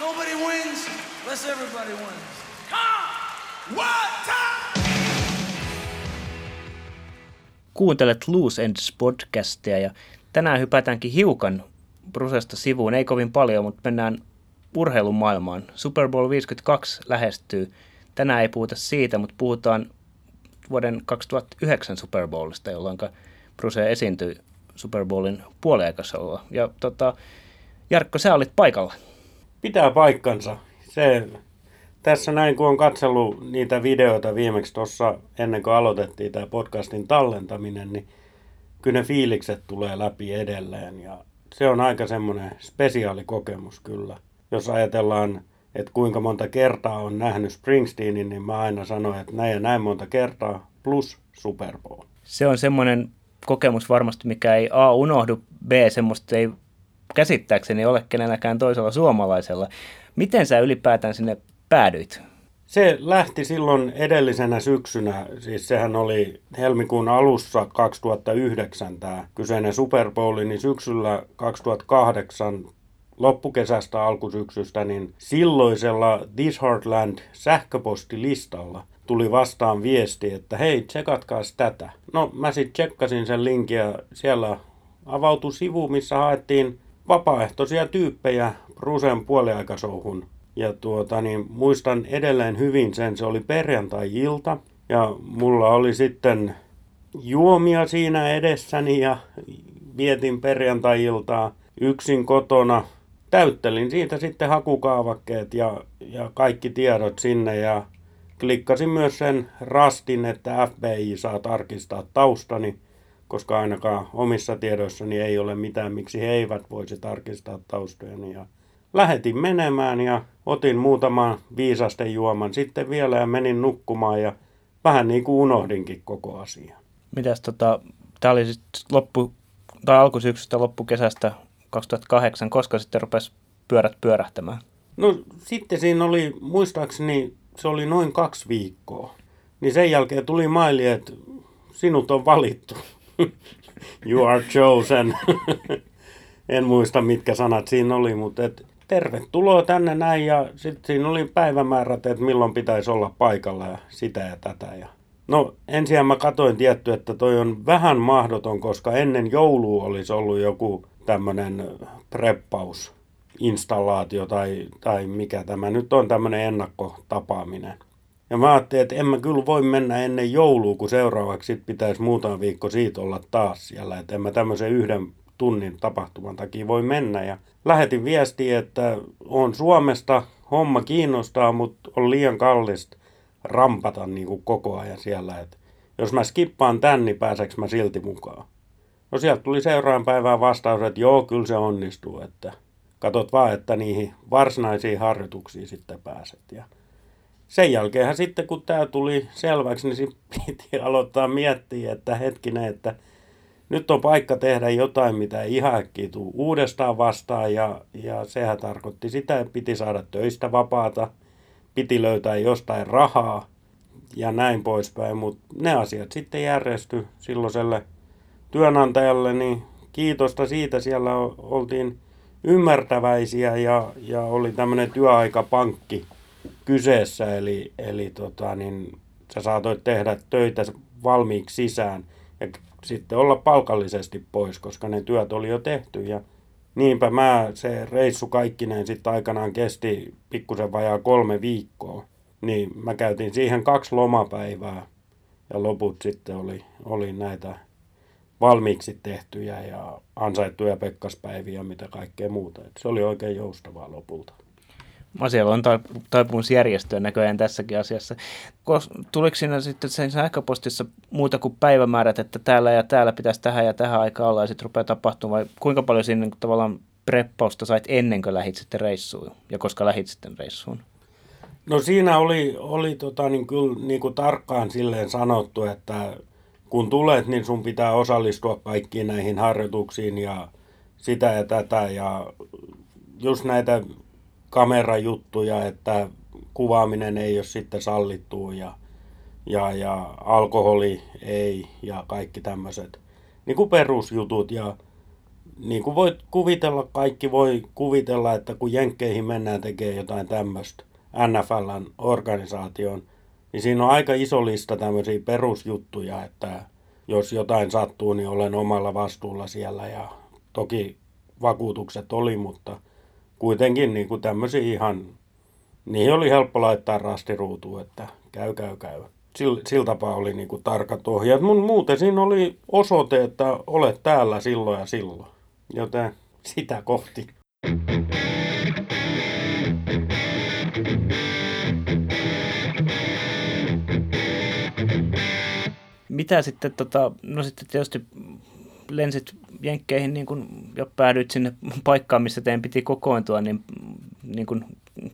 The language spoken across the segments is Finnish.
Nobody wins unless everybody wins. Come! Time! Kuuntelet Loose Ends podcastia ja tänään hypätäänkin hiukan Brusesta sivuun, ei kovin paljon, mutta mennään urheilun maailmaan. Super Bowl 52 lähestyy. Tänään ei puhuta siitä, mutta puhutaan vuoden 2009 Super Bowlista, jolloin Bruse esiintyi Super Bowlin puoliaikasoulla. Ja tota, Jarkko, sä olit paikalla. Pitää paikkansa. Se, tässä näin, kun on katsellut niitä videoita viimeksi tuossa ennen kuin aloitettiin tämä podcastin tallentaminen, niin kyllä ne fiilikset tulee läpi edelleen. Ja se on aika semmoinen spesiaalikokemus kyllä. Jos ajatellaan, että kuinka monta kertaa on nähnyt Springsteenin, niin mä aina sanon, että näin ja näin monta kertaa plus Super Bowl. Se on semmoinen kokemus varmasti, mikä ei A unohdu, B semmoista ei käsittääkseni ole kenelläkään toisella suomalaisella. Miten sä ylipäätään sinne päädyit? Se lähti silloin edellisenä syksynä, siis sehän oli helmikuun alussa 2009 tämä kyseinen Super Bowl, niin syksyllä 2008 loppukesästä alkusyksystä, niin silloisella This Heartland sähköpostilistalla tuli vastaan viesti, että hei, tsekatkaas tätä. No mä sitten tsekkasin sen linkin ja siellä avautui sivu, missä haettiin vapaaehtoisia tyyppejä Brusen puoliaikasouhun. Ja tuota, niin muistan edelleen hyvin sen, se oli perjantai-ilta ja mulla oli sitten juomia siinä edessäni ja vietin perjantai-iltaa yksin kotona. Täyttelin siitä sitten hakukaavakkeet ja, ja kaikki tiedot sinne ja klikkasin myös sen rastin, että FBI saa tarkistaa taustani koska ainakaan omissa tiedoissani ei ole mitään, miksi he eivät voisi tarkistaa taustojani. Ja lähetin menemään ja otin muutaman viisasten juoman sitten vielä ja menin nukkumaan ja vähän niin kuin unohdinkin koko asian. Mitäs tota, tämä oli sitten loppu, tai alkusyksystä loppukesästä 2008, koska sitten rupesi pyörät pyörähtämään? No sitten siinä oli, muistaakseni se oli noin kaksi viikkoa. Niin sen jälkeen tuli maili, että sinut on valittu. You are chosen. en muista mitkä sanat siinä oli, mutta et, tervetuloa tänne näin ja sitten siinä oli päivämäärät, että milloin pitäisi olla paikalla ja sitä ja tätä. Ja... No ensin mä katoin tietty, että toi on vähän mahdoton, koska ennen joulua olisi ollut joku tämmöinen preppaus, installaatio tai, tai mikä tämä nyt on tämmöinen ennakkotapaaminen. Ja mä ajattelin, että en mä kyllä voi mennä ennen joulua, kun seuraavaksi pitäisi muutama viikko siitä olla taas siellä. Että en mä tämmöisen yhden tunnin tapahtuman takia voi mennä. Ja lähetin viestiä, että on Suomesta, homma kiinnostaa, mutta on liian kallista rampata niin kuin koko ajan siellä. Että jos mä skippaan tän, niin pääseks mä silti mukaan? No sieltä tuli seuraavan päivään vastaus, että joo, kyllä se onnistuu, että katot vaan, että niihin varsinaisiin harjoituksiin sitten pääset. Ja sen jälkeen sitten kun tämä tuli selväksi, niin piti aloittaa miettiä, että hetkinen, että nyt on paikka tehdä jotain, mitä ei ihan äkkiä tule uudestaan vastaan. Ja, ja sehän tarkoitti sitä, että piti saada töistä vapaata, piti löytää jostain rahaa ja näin poispäin. Mutta ne asiat sitten järjesty silloiselle työnantajalle, niin kiitosta siitä siellä oltiin ymmärtäväisiä ja, ja oli tämmöinen työaikapankki – kyseessä, eli, eli tota, niin sä saatoit tehdä töitä valmiiksi sisään ja sitten olla palkallisesti pois, koska ne työt oli jo tehty. Ja niinpä mä, se reissu kaikkineen sitten aikanaan kesti pikkusen vajaa kolme viikkoa, niin mä käytin siihen kaksi lomapäivää ja loput sitten oli, oli näitä valmiiksi tehtyjä ja ansaittuja pekkaspäiviä, mitä kaikkea muuta. Et se oli oikein joustavaa lopulta asialla on taipumus järjestöä näköjään tässäkin asiassa. Tuliko siinä sitten sen sähköpostissa muuta kuin päivämäärät, että täällä ja täällä pitäisi tähän ja tähän aikaan olla ja sitten rupeaa tapahtumaan, vai kuinka paljon siinä niin tavallaan preppausta sait ennen kuin lähit sitten reissuun ja koska lähit sitten reissuun? No siinä oli, oli tota, niin kyllä niin kuin tarkkaan silleen sanottu, että kun tulet, niin sun pitää osallistua kaikkiin näihin harjoituksiin ja sitä ja tätä ja just näitä kamerajuttuja, että kuvaaminen ei ole sitten sallittu ja, ja, ja alkoholi ei ja kaikki tämmöiset niin kuin perusjutut. Ja niin kuin voit kuvitella, kaikki voi kuvitella, että kun Jenkkeihin mennään tekemään jotain tämmöistä NFLn organisaation, niin siinä on aika iso lista tämmöisiä perusjuttuja, että jos jotain sattuu, niin olen omalla vastuulla siellä ja toki vakuutukset oli, mutta kuitenkin niin kuin tämmöisiä ihan, niihin oli helppo laittaa rastiruutuun, että käy, käy, käy. Sillä, sillä tapaa oli niin kuin tarkat ohjeet. Mun muuten siinä oli osoite, että olet täällä silloin ja silloin. Joten sitä kohti. Mitä sitten, tota, no sitten tietysti lensit Jenkkeihin niin kun, ja päädyit sinne paikkaan, missä teidän piti kokoontua, niin, niin kun,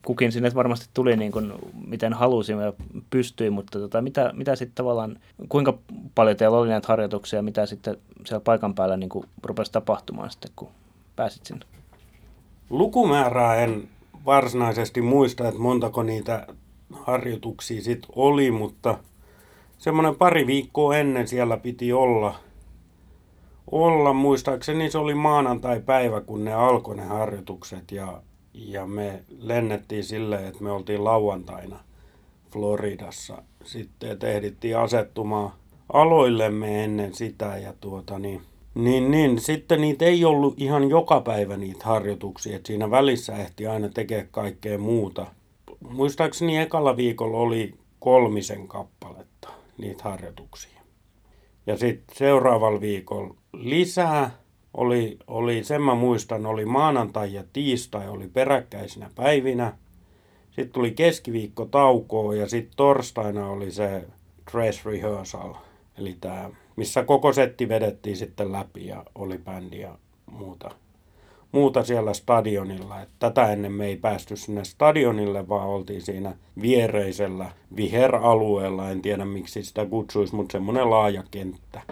kukin sinne varmasti tuli niin kun, miten halusi ja pystyi, mutta tota, mitä, mitä sitten tavallaan, kuinka paljon teillä oli näitä harjoituksia, mitä sitten siellä paikan päällä niin kun, rupesi tapahtumaan sitten, kun pääsit sinne? Lukumäärää en varsinaisesti muista, että montako niitä harjoituksia sitten oli, mutta semmoinen pari viikkoa ennen siellä piti olla – olla. Muistaakseni se oli maanantai-päivä, kun ne alkoi ne harjoitukset ja, ja me lennettiin silleen, että me oltiin lauantaina Floridassa. Sitten että ehdittiin asettumaan aloillemme ennen sitä ja tuota niin, niin, niin, sitten niitä ei ollut ihan joka päivä niitä harjoituksia, että siinä välissä ehti aina tekemään kaikkea muuta. Muistaakseni ekalla viikolla oli kolmisen kappaletta niitä harjoituksia. Ja sitten seuraavalla viikolla lisää oli, oli, sen mä muistan, oli maanantai ja tiistai oli peräkkäisinä päivinä. Sitten tuli keskiviikko taukoa ja sitten torstaina oli se dress rehearsal, eli tämä, missä koko setti vedettiin sitten läpi ja oli bändi ja muuta, muuta siellä stadionilla. Et tätä ennen me ei päästy sinne stadionille, vaan oltiin siinä viereisellä viheralueella. En tiedä miksi sitä kutsuisi, mutta semmoinen laaja kenttä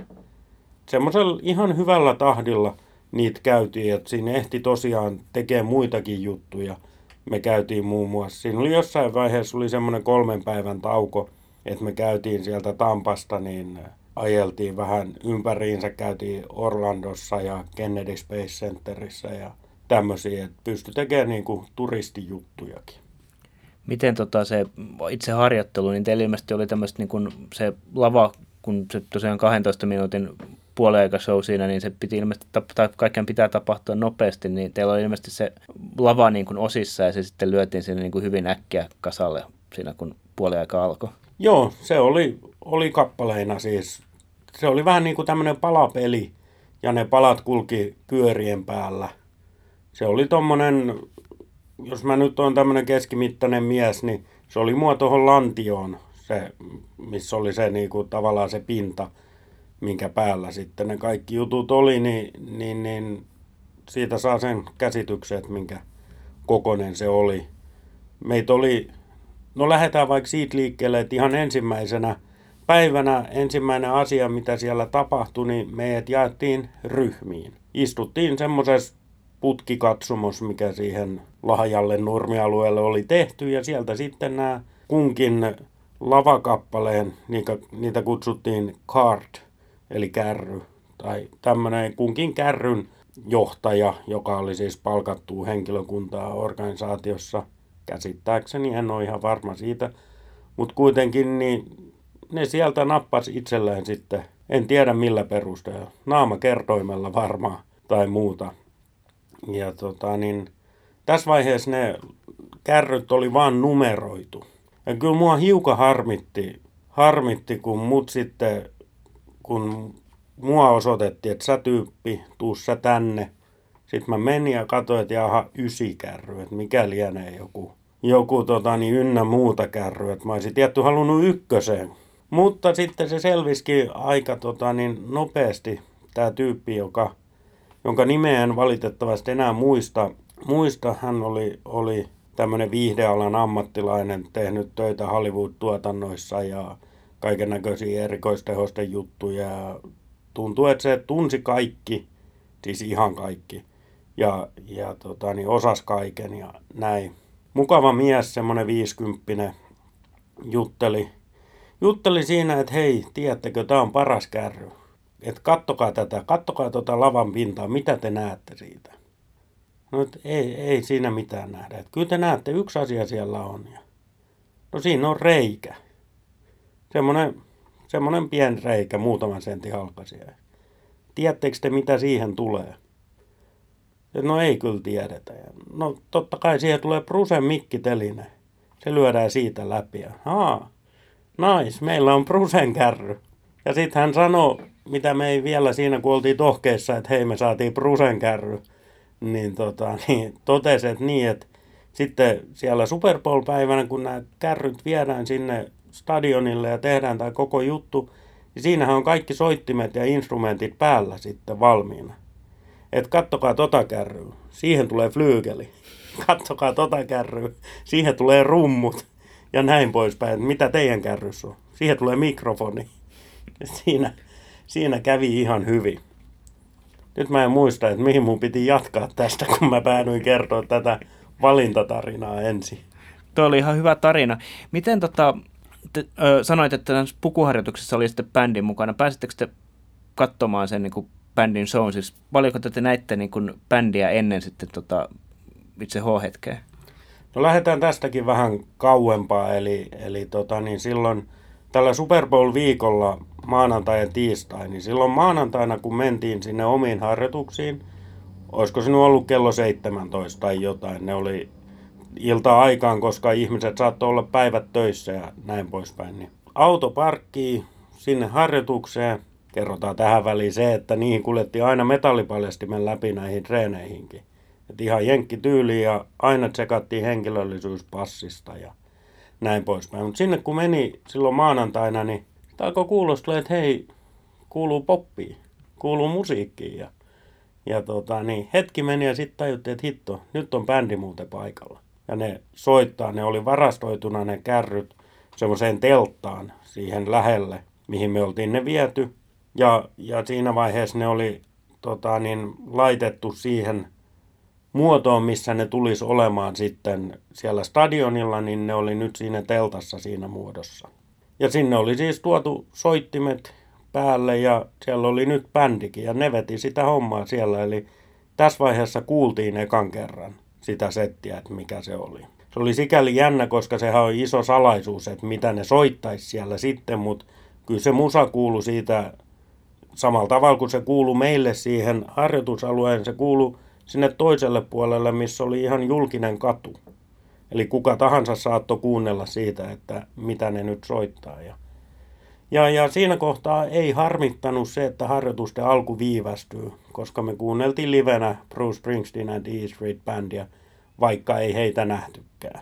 semmoisella ihan hyvällä tahdilla niitä käytiin, että siinä ehti tosiaan tekemään muitakin juttuja. Me käytiin muun muassa, siinä oli jossain vaiheessa oli semmoinen kolmen päivän tauko, että me käytiin sieltä Tampasta, niin ajeltiin vähän ympäriinsä, käytiin Orlandossa ja Kennedy Space Centerissä ja tämmöisiä, että pystyi tekemään niin kuin turistijuttujakin. Miten tota se itse harjoittelu, niin teillä ilmeisesti oli tämmöistä niin kuin se lava, kun se tosiaan 12 minuutin show siinä, niin se piti ilmeisesti, tai kaikkien pitää tapahtua nopeasti, niin teillä oli ilmeisesti se lava niin kuin osissa ja se sitten lyötiin sinne niin kuin hyvin äkkiä kasalle siinä, kun puoliaika alkoi. Joo, se oli, oli kappaleina siis. Se oli vähän niin kuin tämmöinen palapeli ja ne palat kulki pyörien päällä. Se oli tommonen, jos mä nyt on tämmöinen keskimittainen mies, niin se oli mua tuohon lantioon, se, missä oli se niin kuin, tavallaan se pinta minkä päällä sitten ne kaikki jutut oli, niin, niin, niin siitä saa sen käsityksen, että minkä kokonen se oli. Meitä oli, no lähdetään vaikka siitä liikkeelle, että ihan ensimmäisenä päivänä ensimmäinen asia, mitä siellä tapahtui, niin meidät jaettiin ryhmiin. Istuttiin semmoisessa putkikatsomos, mikä siihen Lahjalle nurmialueelle oli tehty, ja sieltä sitten nämä kunkin lavakappaleen, niitä, niitä kutsuttiin card, eli kärry, tai tämmöinen kunkin kärryn johtaja, joka oli siis palkattu henkilökuntaa organisaatiossa. Käsittääkseni en ole ihan varma siitä, mutta kuitenkin niin ne sieltä nappas itselleen sitten, en tiedä millä perusteella, naamakertoimella varmaan tai muuta. Ja tota niin, tässä vaiheessa ne kärryt oli vaan numeroitu. Ja kyllä mua hiukan harmitti, harmitti kun mut sitten kun mua osoitettiin, että sä tyyppi, tuu sä tänne. Sitten mä menin ja katsoin, että jaha, ysikärry, että mikä lienee joku, joku tota, niin ynnä muuta kärry. Että mä olisin tietty halunnut ykköseen. Mutta sitten se selvisikin aika tota, niin nopeasti tämä tyyppi, joka, jonka nimeä en valitettavasti enää muista. Muista, hän oli, oli tämmöinen viihdealan ammattilainen, tehnyt töitä Hollywood-tuotannoissa ja kaiken näköisiä erikoistehosten juttuja. Tuntuu, että se tunsi kaikki, siis ihan kaikki. Ja, ja tota, niin osas kaiken ja näin. Mukava mies, semmoinen viisikymppinen, jutteli, jutteli siinä, että hei, tiedättekö, tämä on paras kärry. että kattokaa tätä, kattokaa tuota lavan pintaa, mitä te näette siitä. No, että ei, ei siinä mitään nähdä. Että kyllä te näette, yksi asia siellä on. Ja, no siinä on reikä. Semmoinen, semmoinen pien reikä, muutaman sentin halkaisia. Tiedättekö te, mitä siihen tulee? No ei kyllä tiedetä. No totta kai siihen tulee Prusen mikkiteline. Se lyödään siitä läpi. Ja, haa, nais, meillä on Prusen kärry. Ja sitten hän sanoi, mitä me ei vielä siinä, kun oltiin tohkeissa, että hei me saatiin Prusen kärry. Niin, tota, niin totesi, että niin, että sitten siellä Super Bowl-päivänä, kun nämä kärryt viedään sinne stadionille ja tehdään tämä koko juttu, niin siinähän on kaikki soittimet ja instrumentit päällä sitten valmiina. Et kattokaa tota kärryä, siihen tulee flyygeli. Kattokaa tota kärryä, siihen tulee rummut ja näin poispäin. Mitä teidän kärryssä on? Siihen tulee mikrofoni. Siinä, siinä kävi ihan hyvin. Nyt mä en muista, että mihin mun piti jatkaa tästä, kun mä päädyin kertoa tätä valintatarinaa ensin. Tuo oli ihan hyvä tarina. Miten tota, te, ö, sanoit, että tässä pukuharjoituksessa oli sitten bändin mukana. Pääsittekö te katsomaan sen niin kuin bändin show? Siis paljonko te näitte niin kuin bändiä ennen sitten tota, itse H-hetkeä? No lähdetään tästäkin vähän kauempaa, eli, eli tota, niin silloin tällä Super Bowl-viikolla maanantai ja tiistai, niin silloin maanantaina, kun mentiin sinne omiin harjoituksiin, olisiko sinun ollut kello 17 tai jotain, ne oli ilta-aikaan, koska ihmiset saattoi olla päivät töissä ja näin poispäin. Niin auto parkkii sinne harjoitukseen. Kerrotaan tähän väliin se, että niihin kuljettiin aina metallipaljastimen läpi näihin treeneihinkin. Et ihan tyyli ja aina tsekattiin henkilöllisyyspassista ja näin poispäin. Mutta sinne kun meni silloin maanantaina, niin alkoi kuulostaa, että hei, kuuluu poppiin, kuuluu musiikkiin. Ja, ja tota, niin, hetki meni ja sitten tajuttiin, että hitto, nyt on bändi muuten paikalla ja ne soittaa. Ne oli varastoituna ne kärryt semmoiseen telttaan siihen lähelle, mihin me oltiin ne viety. Ja, ja siinä vaiheessa ne oli tota, niin, laitettu siihen muotoon, missä ne tulisi olemaan sitten siellä stadionilla, niin ne oli nyt siinä teltassa siinä muodossa. Ja sinne oli siis tuotu soittimet päälle ja siellä oli nyt bändikin ja ne veti sitä hommaa siellä. Eli tässä vaiheessa kuultiin ekan kerran sitä settiä, että mikä se oli. Se oli sikäli jännä, koska sehän on iso salaisuus, että mitä ne soittaisi siellä sitten, mutta kyllä se musa kuulu siitä samalla tavalla kuin se kuulu meille siihen harjoitusalueen, se kuulu sinne toiselle puolelle, missä oli ihan julkinen katu. Eli kuka tahansa saattoi kuunnella siitä, että mitä ne nyt soittaa. Ja, ja, ja siinä kohtaa ei harmittanut se, että harjoitusten alku viivästyy, koska me kuunneltiin livenä Bruce Springsteen and E Street Bandia, vaikka ei heitä nähtykään.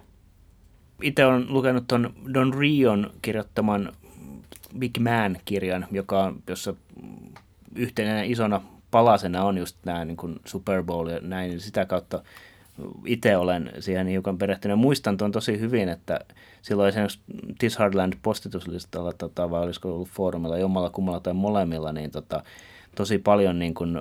Itse olen lukenut tuon Don Rion kirjoittaman Big Man-kirjan, joka jossa yhtenä isona palasena on just nämä niin kuin Super Bowl ja näin, sitä kautta itse olen siihen hiukan perehtynyt. Muistan tuon tosi hyvin, että silloin esimerkiksi Tis Hardland postituslistalla, tota, vai olisiko ollut foorumilla jommalla kummalla tai molemmilla, niin tota, tosi paljon niin kuin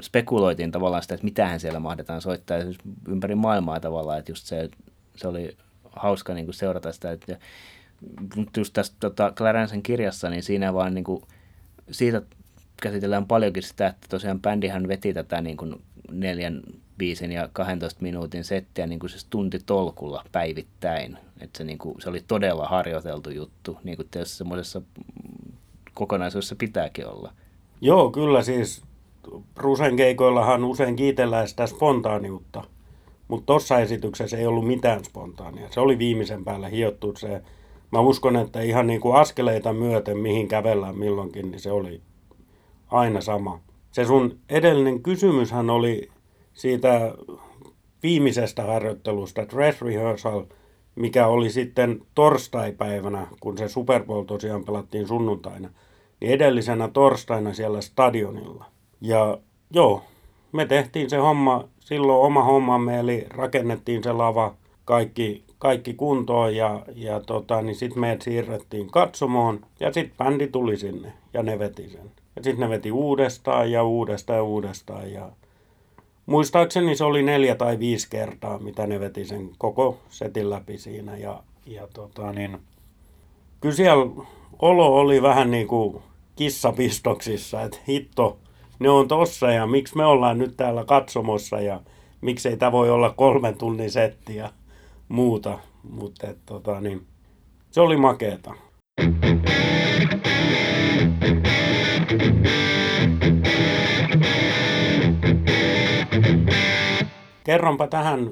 spekuloitiin tavallaan sitä, että mitähän siellä mahdetaan soittaa siis ympäri maailmaa tavallaan, että just se, se oli hauska niin seurata sitä, että just tässä tota, Clarencen kirjassa, niin siinä vaan niin kuin, siitä käsitellään paljonkin sitä, että tosiaan bändihän veti tätä niin kuin neljän biisin ja 12 minuutin settiä niin kuin siis tolkulla päivittäin. Että se, niin kuin, se oli todella harjoiteltu juttu, niin kuin tietysti semmoisessa kokonaisuudessa pitääkin olla. Joo, kyllä siis Brusen keikoillahan usein kiitellään sitä spontaaniutta, mutta tuossa esityksessä ei ollut mitään spontaania. Se oli viimeisen päällä hiottu se. Mä uskon, että ihan niin kuin askeleita myöten, mihin kävellään milloinkin, niin se oli aina sama. Se sun edellinen kysymyshän oli siitä viimeisestä harjoittelusta, dress rehearsal, mikä oli sitten torstaipäivänä, kun se Super Bowl tosiaan pelattiin sunnuntaina, niin edellisenä torstaina siellä stadionilla. Ja joo, me tehtiin se homma, silloin oma hommamme, eli rakennettiin se lava, kaikki, kaikki kuntoon ja, ja tota, niin sitten meidät siirrettiin katsomoon ja sitten bändi tuli sinne ja ne veti sen. Ja sitten ne veti uudestaan ja uudestaan ja uudestaan ja muistaakseni se oli neljä tai viisi kertaa, mitä ne veti sen koko setin läpi siinä ja, ja tota, niin, kyllä siellä olo oli vähän niin kuin kissapistoksissa, että hitto, ne on tossa ja miksi me ollaan nyt täällä katsomossa ja miksei tämä voi olla kolmen tunnin setti ja muuta. Mutta tota, niin, se oli makeeta. Kerronpa tähän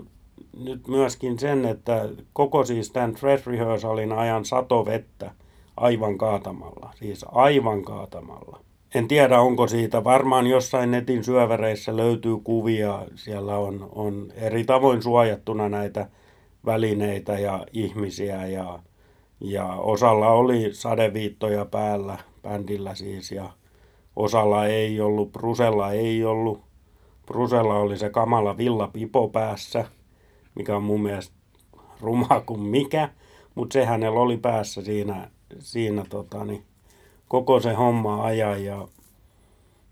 nyt myöskin sen, että koko siis tämän dress rehearsalin ajan sato vettä aivan kaatamalla. Siis aivan kaatamalla. En tiedä, onko siitä. Varmaan jossain netin syövereissä löytyy kuvia. Siellä on, on eri tavoin suojattuna näitä välineitä ja ihmisiä. Ja, ja osalla oli sadeviittoja päällä, bändillä siis. Ja osalla ei ollut, Brusella ei ollut. Brusella oli se kamala villapipo päässä, mikä on mun mielestä ruma kuin mikä. Mutta se hänellä oli päässä siinä, siinä tota, niin, koko se homma ajan ja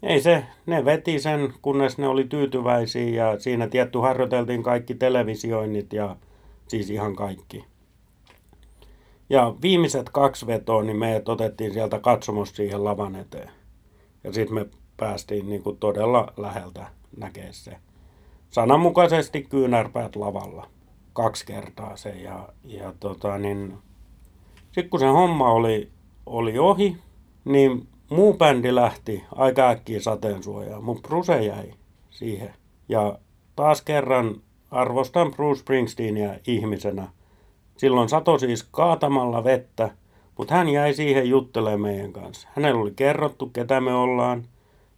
ei se, ne veti sen, kunnes ne oli tyytyväisiä ja siinä tietty harjoiteltiin kaikki televisioinnit ja siis ihan kaikki. Ja viimeiset kaksi vetoa, niin me otettiin sieltä katsomosta siihen lavan eteen. Ja sitten me päästiin niin kuin todella läheltä näkee se. Sananmukaisesti kyynärpäät lavalla. Kaksi kertaa se. Ja, ja tota, niin, sitten kun se homma oli, oli ohi, niin muu bändi lähti aika äkkiä sateensuojaan. Mun Bruce jäi siihen. Ja taas kerran arvostan Bruce Springsteenia ihmisenä. Silloin sato siis kaatamalla vettä, mutta hän jäi siihen juttelemaan meidän kanssa. Hänellä oli kerrottu, ketä me ollaan.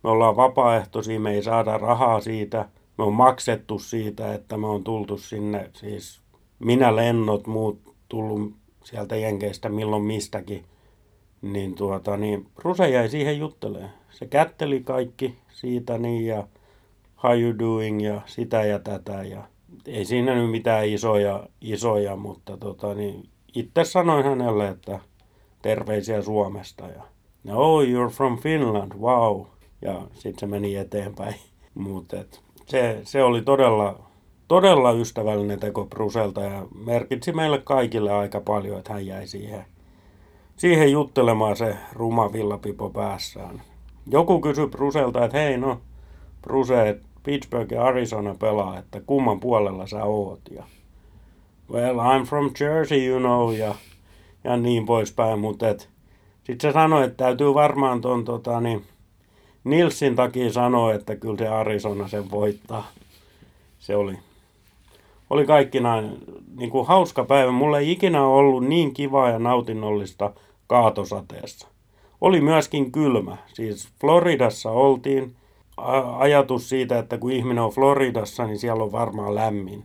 Me ollaan vapaaehtoisia, me ei saada rahaa siitä. Me on maksettu siitä, että me on tultu sinne, siis minä lennot, muut tullut sieltä Jenkeistä milloin mistäkin niin, tuota, niin Ruse jäi siihen juttelee. Se kätteli kaikki siitä niin ja how you doing ja sitä ja tätä ja ei siinä nyt mitään isoja, isoja mutta tota, niin itse sanoin hänelle, että terveisiä Suomesta ja oh you're from Finland, wow. Ja sitten se meni eteenpäin. Mutta se, se oli todella, todella ystävällinen teko Bruselta ja merkitsi meille kaikille aika paljon, että hän jäi siihen siihen juttelemaan se ruma villapipo päässään. Joku kysyi Bruselta, että hei no, Bruse, Pittsburgh ja Arizona pelaa, että kumman puolella sä oot. Ja, well, I'm from Jersey, you know, ja, ja niin poispäin, mutta sitten se sanoi, että täytyy varmaan ton tota, niin, Nilsin takia sanoa, että kyllä se Arizona sen voittaa. Se oli, oli kaikkinaan niin kuin hauska päivä. Mulla ei ikinä ollut niin kivaa ja nautinnollista kaatosateessa. Oli myöskin kylmä. Siis Floridassa oltiin. Ajatus siitä, että kun ihminen on Floridassa, niin siellä on varmaan lämmin.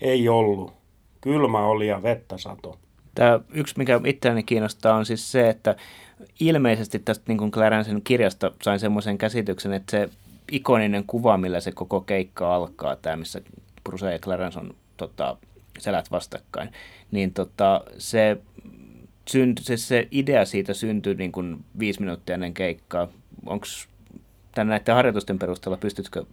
Ei ollut. Kylmä oli ja vettä sato. Tämä yksi, mikä itseäni kiinnostaa, on siis se, että ilmeisesti tästä niin kuin Clarensen kirjasta sain semmoisen käsityksen, että se ikoninen kuva, millä se koko keikka alkaa, tämä missä Bruce ja Clarence on tota, selät vastakkain, niin tota, se, synty, se, se idea siitä syntyi niin kuin viisi minuuttia ennen keikkaa. Onko näiden harjoitusten perusteella, pystytkö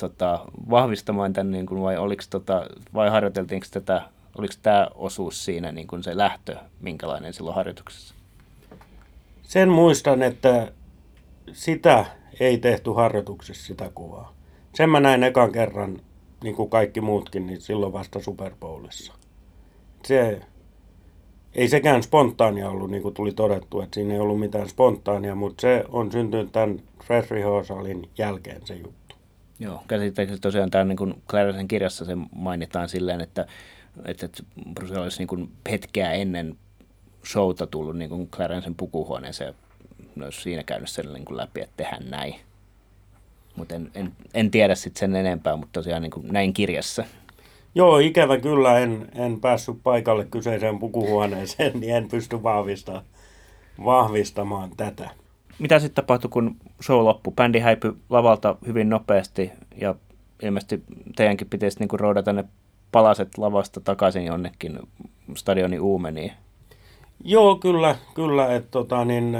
tota, vahvistamaan tämän, niin kuin, vai, oliko, tota, vai harjoiteltiinko tätä, oliko tämä osuus siinä niin kuin se lähtö, minkälainen silloin harjoituksessa? Sen muistan, että sitä ei tehty harjoituksessa sitä kuvaa. Sen mä näin ekan kerran niin kuin kaikki muutkin, niin silloin vasta Super Bowlissa. Se ei sekään spontaania ollut, niin kuin tuli todettu, että siinä ei ollut mitään spontaania, mutta se on syntynyt tämän Fresh Rehearsalin jälkeen se juttu. Joo, käsittääkseni tosiaan tämän niin kuin kirjassa se mainitaan silleen, että, että Bruce olisi niin kuin hetkeä ennen showta tullut niin kuin Clarensen pukuhuoneeseen ja olisi siinä käynyt sen niin kuin läpi, että tehdään näin mutta en, en, en tiedä sitten sen enempää, mutta tosiaan niin kuin näin kirjassa. Joo, ikävä kyllä en, en päässyt paikalle kyseiseen pukuhuoneeseen, niin en pysty vahvistamaan, vahvistamaan tätä. Mitä sitten tapahtui, kun show loppui? Bändi häipyi lavalta hyvin nopeasti ja ilmeisesti teidänkin pitäisi niin kuin roudata ne palaset lavasta takaisin jonnekin stadionin uumeniin. Joo, kyllä, kyllä. Että tota, niin,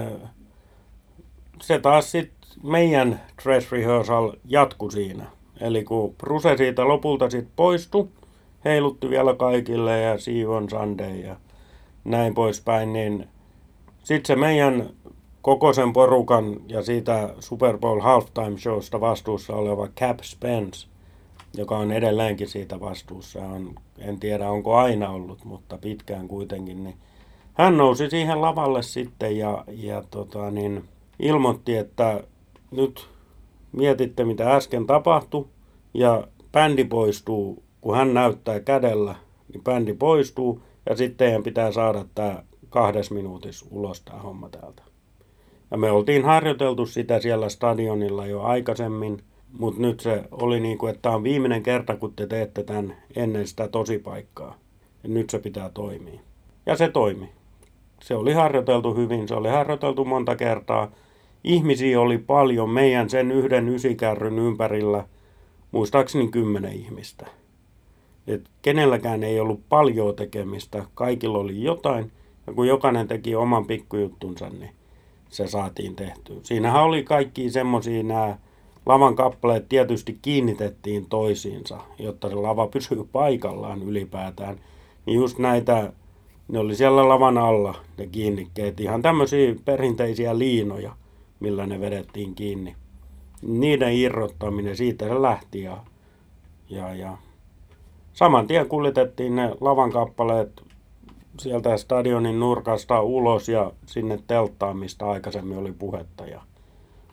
se taas sitten meidän dress rehearsal jatku siinä. Eli kun Bruse siitä lopulta sitten poistui, heilutti vielä kaikille ja See on Sunday ja näin poispäin, niin sitten se meidän koko sen porukan ja siitä Super Bowl halftime showsta vastuussa oleva Cap Spence, joka on edelleenkin siitä vastuussa. On, en tiedä onko aina ollut, mutta pitkään kuitenkin. Niin hän nousi siihen lavalle sitten ja, ja tota, niin, ilmoitti, että nyt mietitte mitä äsken tapahtui ja bändi poistuu, kun hän näyttää kädellä, niin bändi poistuu ja sitten teidän pitää saada tämä kahdes minuutissa ulos tämä homma täältä. Ja me oltiin harjoiteltu sitä siellä stadionilla jo aikaisemmin, mutta nyt se oli niin kuin, että tämä on viimeinen kerta, kun te teette tämän ennen sitä tosipaikkaa. Ja nyt se pitää toimia. Ja se toimi. Se oli harjoiteltu hyvin, se oli harjoiteltu monta kertaa. Ihmisiä oli paljon meidän sen yhden ysikärryn ympärillä, muistaakseni kymmenen ihmistä. Et kenelläkään ei ollut paljon tekemistä, kaikilla oli jotain, ja kun jokainen teki oman pikkujuttunsa, niin se saatiin tehtyä. Siinähän oli kaikki semmoisia nämä lavan kappaleet tietysti kiinnitettiin toisiinsa, jotta se lava pysyy paikallaan ylipäätään. Niin just näitä, ne oli siellä lavan alla, ne kiinnikkeet, ihan tämmöisiä perinteisiä liinoja, millä ne vedettiin kiinni. Niiden irrottaminen, siitä se lähti ja, ja, ja saman tien kuljetettiin ne lavan kappaleet sieltä stadionin nurkasta ulos ja sinne telttaan, mistä aikaisemmin oli puhetta. Ja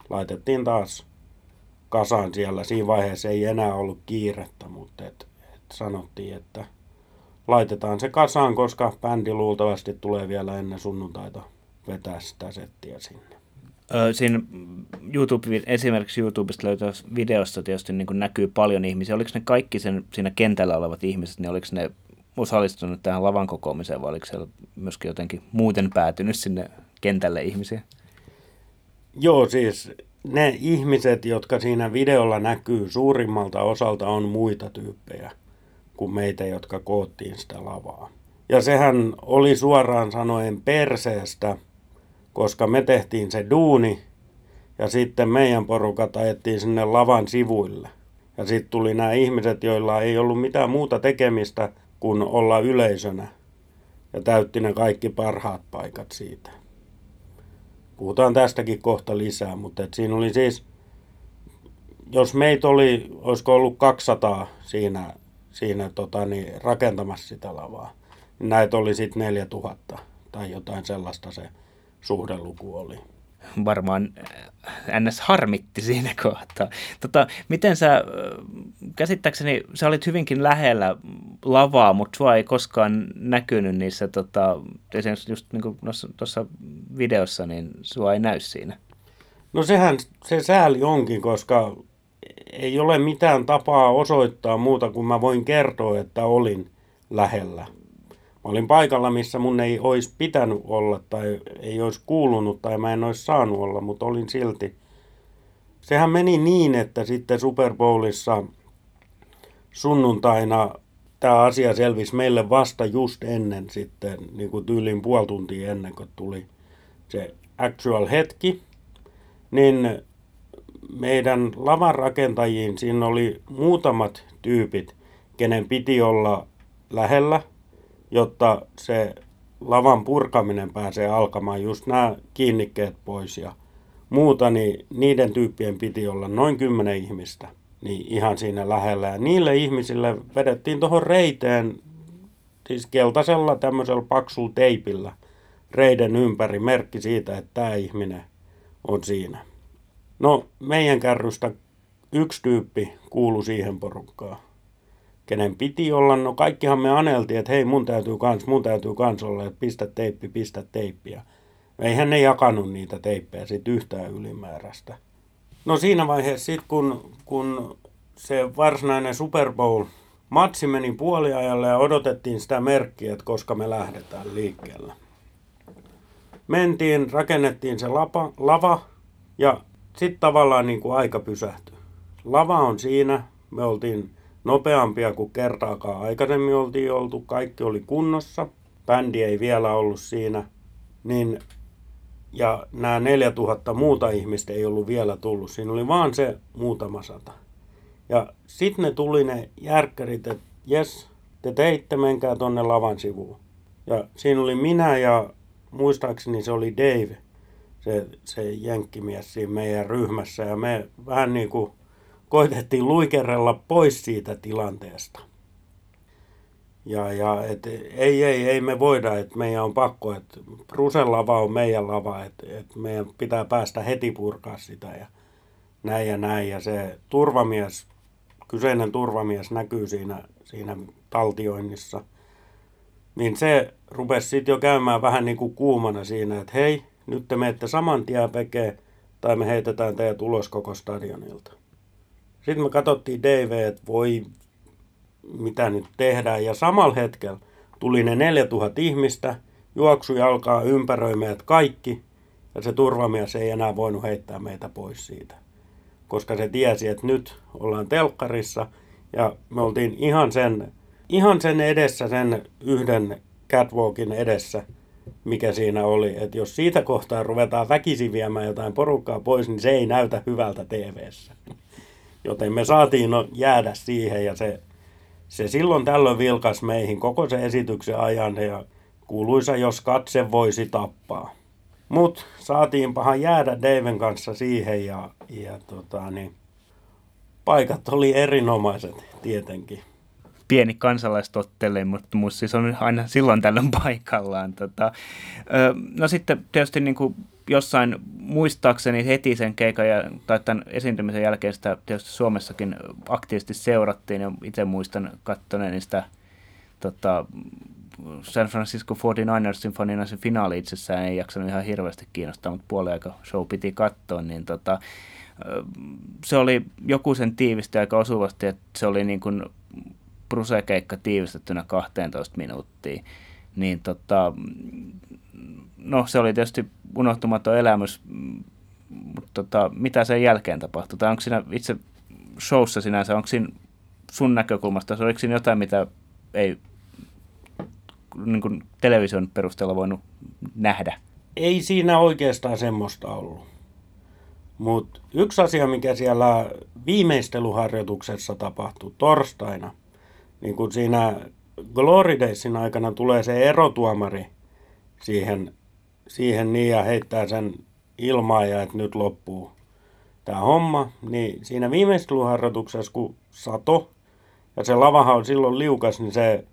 laitettiin taas kasaan siellä. Siinä vaiheessa ei enää ollut kiirettä, mutta et, et sanottiin, että laitetaan se kasaan, koska bändi luultavasti tulee vielä ennen sunnuntaita vetää sitä settiä sinne. Siinä YouTube, esimerkiksi YouTubesta löytää videosta tietysti niin näkyy paljon ihmisiä. Oliko ne kaikki sen, siinä kentällä olevat ihmiset, niin oliko ne osallistunut tähän lavan kokoamiseen, vai oliko siellä myöskin jotenkin muuten päätynyt sinne kentälle ihmisiä? Joo, siis ne ihmiset, jotka siinä videolla näkyy suurimmalta osalta on muita tyyppejä kuin meitä, jotka koottiin sitä lavaa. Ja sehän oli suoraan sanoen perseestä, koska me tehtiin se duuni ja sitten meidän porukat ajettiin sinne lavan sivuille. Ja sitten tuli nämä ihmiset, joilla ei ollut mitään muuta tekemistä kuin olla yleisönä ja täytti ne kaikki parhaat paikat siitä. Puhutaan tästäkin kohta lisää, mutta et siinä oli siis, jos meitä oli, olisiko ollut 200 siinä, siinä tota, niin, rakentamassa sitä lavaa, näitä oli sitten 4000 tai jotain sellaista se suhdeluku oli varmaan äh, ns. harmitti siinä kohtaa. Tota, miten sä, äh, käsittääkseni sä olit hyvinkin lähellä lavaa, mutta sua ei koskaan näkynyt niissä, tota, esimerkiksi just niin tuossa videossa, niin sua ei näy siinä. No sehän se sääli onkin, koska ei ole mitään tapaa osoittaa muuta kuin mä voin kertoa, että olin lähellä. Mä olin paikalla, missä mun ei olisi pitänyt olla tai ei olisi kuulunut tai mä en olisi saanut olla, mutta olin silti. Sehän meni niin, että sitten Super Bowlissa sunnuntaina tämä asia selvisi meille vasta just ennen sitten, niin kuin tyylin puoli tuntia ennen kuin tuli se actual hetki, niin meidän lavan rakentajiin siinä oli muutamat tyypit, kenen piti olla lähellä – jotta se lavan purkaminen pääsee alkamaan, just nämä kiinnikkeet pois ja muuta, niin niiden tyyppien piti olla noin kymmenen ihmistä niin ihan siinä lähellä. Ja niille ihmisille vedettiin tuohon reiteen, siis keltaisella tämmöisellä paksulla teipillä, reiden ympäri merkki siitä, että tämä ihminen on siinä. No, meidän kärrystä yksi tyyppi kuulu siihen porukkaan kenen piti olla. No kaikkihan me aneltiin, että hei mun täytyy kans, mun täytyy kans olla, että pistä teippi, pistä teippiä. Eihän ne jakanut niitä teippejä sit yhtään ylimääräistä. No siinä vaiheessa sitten kun, kun se varsinainen Super Bowl matsi meni puoliajalle ja odotettiin sitä merkkiä, että koska me lähdetään liikkeelle. Mentiin, rakennettiin se lapa, lava ja sitten tavallaan niin kuin aika pysähtyi. Lava on siinä, me oltiin nopeampia kuin kertaakaan aikaisemmin oltiin oltu. Kaikki oli kunnossa. Bändi ei vielä ollut siinä. Niin, ja nämä 4000 muuta ihmistä ei ollut vielä tullut. Siinä oli vaan se muutama sata. Ja sitten ne tuli ne järkkärit, että jes, te teitte, menkää tonne lavan sivuun. Ja siinä oli minä ja muistaakseni se oli Dave, se, se jenkkimies siinä meidän ryhmässä ja me vähän niin kuin koitettiin luikerella pois siitä tilanteesta. Ja, ja et, ei, ei, ei me voida, että meidän on pakko, että Brusen lava on meidän lava, että, että meidän pitää päästä heti purkaa sitä ja näin ja näin. Ja se turvamies, kyseinen turvamies näkyy siinä, siinä taltioinnissa. Niin se rupesi sitten jo käymään vähän niin kuin kuumana siinä, että hei, nyt te menette saman tien pekee, tai me heitetään teidät ulos koko stadionilta. Sitten me katsottiin DV, että voi, mitä nyt tehdään. Ja samalla hetkellä tuli ne 4000 ihmistä, juoksu alkaa ympäröi meidät kaikki, ja se turvamies ei enää voinut heittää meitä pois siitä. Koska se tiesi, että nyt ollaan telkkarissa, ja me oltiin ihan sen, ihan sen edessä, sen yhden catwalkin edessä, mikä siinä oli. Että jos siitä kohtaa ruvetaan väkisin viemään jotain porukkaa pois, niin se ei näytä hyvältä TVssä. Joten me saatiin no jäädä siihen ja se, se silloin tällöin vilkas meihin koko se esityksen ajan ja kuuluisa, jos katse voisi tappaa. Mut saatiin pahan jäädä Daven kanssa siihen ja, ja tota, niin, paikat oli erinomaiset tietenkin pieni kansalaistottele, mutta musta siis on aina silloin tällöin paikallaan. Tota, no sitten tietysti niin kuin jossain muistaakseni heti sen keikan ja, tai tämän esiintymisen jälkeen sitä tietysti Suomessakin aktiivisesti seurattiin ja itse muistan kattoneeni sitä tota, San Francisco 49ersin fanina se finaali itsessään ei jaksanut ihan hirveästi kiinnostaa, mutta puoli aika show piti katsoa, niin tota, se oli joku sen tiivisti aika osuvasti, että se oli niin kuin Bruse-keikka tiivistettynä 12 minuuttia. Niin tota, no se oli tietysti unohtumaton elämys, mutta tota, mitä sen jälkeen tapahtui? Tai onko siinä itse showssa sinänsä, onko siinä sun näkökulmasta, oliko siinä jotain, mitä ei niin kuin television perusteella voinut nähdä? Ei siinä oikeastaan semmoista ollut. Mutta yksi asia, mikä siellä viimeisteluharjoituksessa tapahtui torstaina, niin kun siinä Glory Daysin aikana tulee se erotuomari siihen siihen niin ja heittää sen ilmaa ja että nyt loppuu tämä homma, niin siinä viimeistelyharjoituksessa, kun sato ja se lavahan on silloin liukas, niin se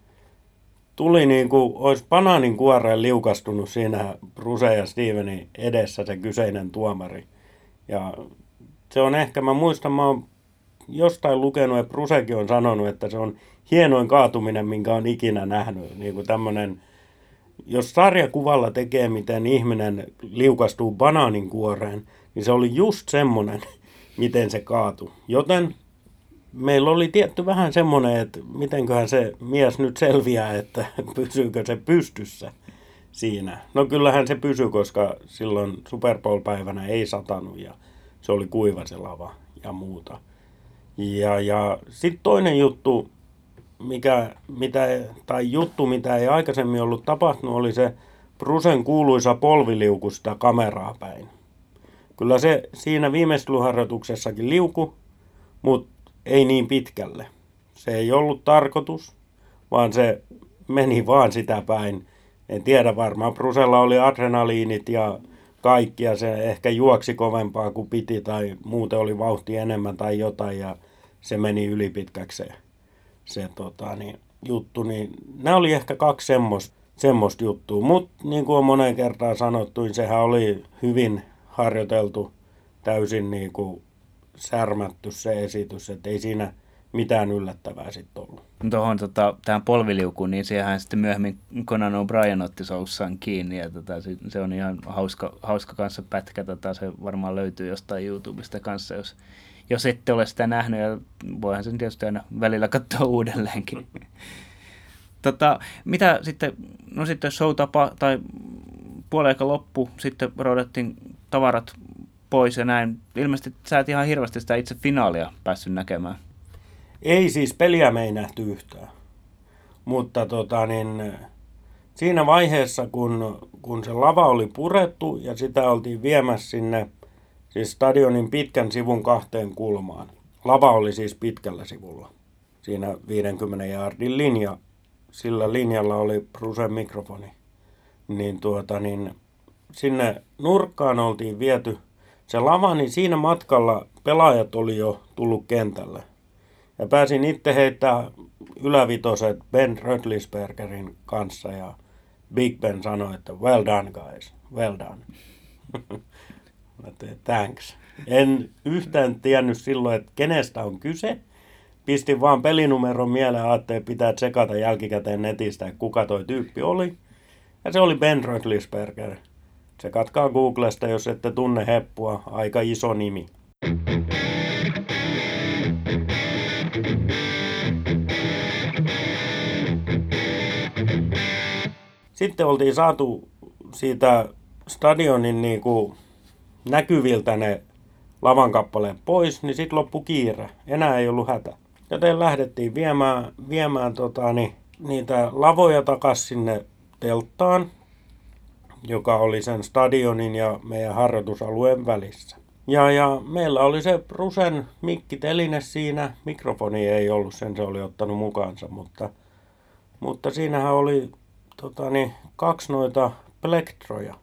tuli niin kuin olisi banaanin kuoreen liukastunut siinä Bruse ja Stevenin edessä se kyseinen tuomari. Ja se on ehkä, mä muistan, mä oon jostain lukenut, että Brusekin on sanonut, että se on hienoin kaatuminen, minkä on ikinä nähnyt. Niin kuin tämmöinen jos sarjakuvalla tekee, miten ihminen liukastuu banaanin kuoreen, niin se oli just semmoinen, miten se kaatui. Joten meillä oli tietty vähän semmoinen, että mitenköhän se mies nyt selviää, että pysyykö se pystyssä siinä. No kyllähän se pysyi, koska silloin Super Bowl-päivänä ei satanut ja se oli kuiva se lava ja muuta. Ja, ja sitten toinen juttu, mikä, mitä, tai juttu, mitä ei aikaisemmin ollut tapahtunut, oli se Brusen kuuluisa polviliuku sitä kameraa päin. Kyllä se siinä viimeistelyharjoituksessakin liuku, mutta ei niin pitkälle. Se ei ollut tarkoitus, vaan se meni vaan sitä päin. En tiedä varmaan, Brusella oli adrenaliinit ja kaikki ja se ehkä juoksi kovempaa kuin piti tai muuten oli vauhti enemmän tai jotain ja se meni ylipitkäksi se se tota, niin, juttu, niin nämä oli ehkä kaksi semmoista semmoista juttua. Mutta niin kuin on moneen kertaan sanottu, niin sehän oli hyvin harjoiteltu, täysin niin kuin särmätty se esitys, että ei siinä mitään yllättävää sitten ollut. Tuohon tota, tähän polviliukuun, niin siihen sitten myöhemmin Conan O'Brien otti soussaan kiinni ja tota, se on ihan hauska, hauska kanssa pätkä, tota, se varmaan löytyy jostain YouTubesta kanssa, jos jos ette ole sitä nähnyt, ja voihan sen tietysti aina välillä katsoa uudelleenkin. tota, mitä sitten, no sitten show tapa, tai puoleika loppu, sitten roudattiin tavarat pois ja näin. Ilmeisesti sä et ihan hirveästi sitä itse finaalia päässyt näkemään. Ei siis peliä me ei nähty yhtään. Mutta tota niin, siinä vaiheessa, kun, kun se lava oli purettu ja sitä oltiin viemässä sinne siis stadionin pitkän sivun kahteen kulmaan. Lava oli siis pitkällä sivulla. Siinä 50 jaardin linja. Sillä linjalla oli Brusen mikrofoni. Niin tuota niin, sinne nurkkaan oltiin viety se lava, niin siinä matkalla pelaajat oli jo tullut kentälle. Ja pääsin itse heittää ylävitoset Ben Rötlisbergerin kanssa ja Big Ben sanoi, että well done guys, well done. Mä tein, thanks. En yhtään tiennyt silloin, että kenestä on kyse. Pistin vaan pelinumeron mieleen, ajattelin, pitää tsekata jälkikäteen netistä, että kuka toi tyyppi oli. Ja se oli Ben Rötlisberger. Se katkaa Googlesta, jos ette tunne heppua. Aika iso nimi. Sitten oltiin saatu siitä stadionin niin kuin näkyviltä ne lavan kappaleen pois, niin sitten loppu kiire. Enää ei ollut hätä. Joten lähdettiin viemään, viemään tota, niin, niitä lavoja takaisin sinne telttaan, joka oli sen stadionin ja meidän harjoitusalueen välissä. Ja, ja meillä oli se Rusen mikkiteline siinä. Mikrofoni ei ollut, sen se oli ottanut mukaansa, mutta, mutta siinähän oli tota, niin, kaksi noita plektroja.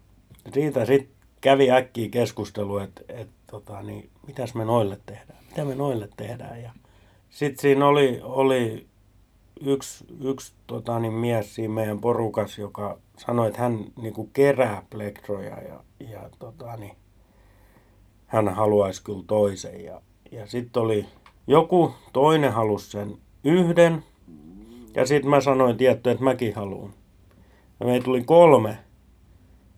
Siitä sitten kävi äkkiä keskustelu, että et, tota, niin, mitäs me noille tehdään, mitä me noille tehdään. Ja sitten siinä oli, oli yksi, yksi tota, niin mies siinä meidän porukas, joka sanoi, että hän niin kuin kerää plektroja ja, ja tota, niin, hän haluaisi kyllä toisen. Ja, ja sitten oli joku toinen halusi sen yhden ja sitten mä sanoin tietty, että mäkin haluan. Ja meitä tuli kolme,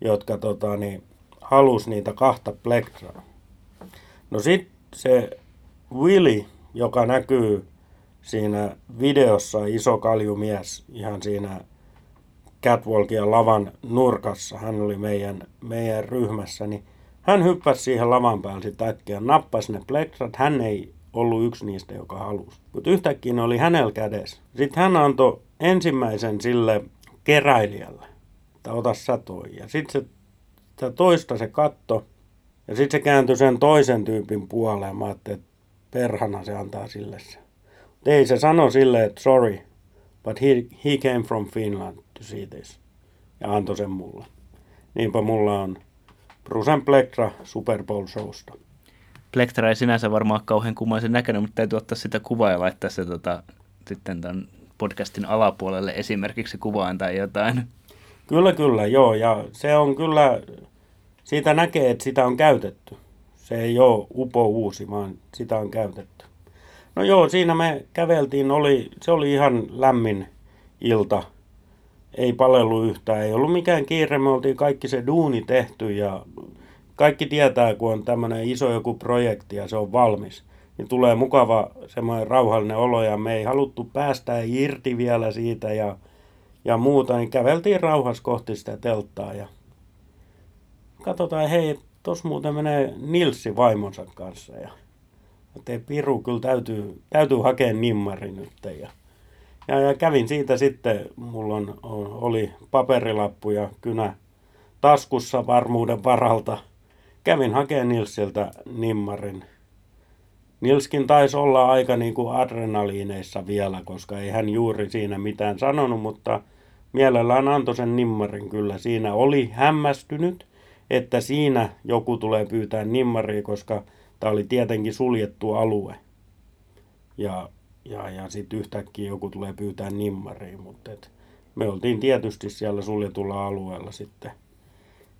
jotka tota, niin, halusi niitä kahta plektraa. No sitten se Willy, joka näkyy siinä videossa, iso kaljumies ihan siinä catwalkia lavan nurkassa, hän oli meidän, meidän ryhmässä, niin hän hyppäsi siihen lavan päälle sitten äkkiä, nappasi ne plektrat, hän ei ollut yksi niistä, joka halusi. Mutta yhtäkkiä ne oli hänellä kädessä. Sitten hän antoi ensimmäisen sille keräilijälle, että ota sä toi. Ja sitten se sitä toista se katto. Ja sitten se kääntyi sen toisen tyypin puoleen. Mä ajattelin, että perhana se antaa sille se. Ei se sano sille, että sorry, but he, he came from Finland to see this. Ja antoi sen mulle. Niinpä mulla on Brusen Plektra Super Bowl showsta. Plektra ei sinänsä varmaan kauhean kummaisen näköinen, mutta täytyy ottaa sitä kuvaa ja laittaa se tota, sitten tämän podcastin alapuolelle esimerkiksi kuvaan tai jotain. Kyllä, kyllä, joo. Ja se on kyllä, siitä näkee, että sitä on käytetty. Se ei ole upo uusi, vaan sitä on käytetty. No joo, siinä me käveltiin, oli, se oli ihan lämmin ilta. Ei palellu yhtään, ei ollut mikään kiire, me oltiin kaikki se duuni tehty ja kaikki tietää, kun on tämmöinen iso joku projekti ja se on valmis, niin tulee mukava semmoinen rauhallinen olo ja me ei haluttu päästä irti vielä siitä ja ja muuta, niin käveltiin rauhassa kohti sitä telttaa ja katsotaan, hei, tos muuten menee Nilsi vaimonsa kanssa ja että Piru kyllä täytyy, täytyy hakea nimmari nyt ja, ja, ja kävin siitä sitten, mulla on, oli paperilappu ja kynä taskussa varmuuden varalta. Kävin hakemaan Nilsiltä nimmarin. Nilskin taisi olla aika niin kuin adrenaliineissa vielä, koska ei hän juuri siinä mitään sanonut, mutta mielellään antoi sen nimmarin kyllä. Siinä oli hämmästynyt, että siinä joku tulee pyytää nimmaria, koska tämä oli tietenkin suljettu alue. Ja, ja, ja sitten yhtäkkiä joku tulee pyytää nimmaria, mutta et me oltiin tietysti siellä suljetulla alueella sitten,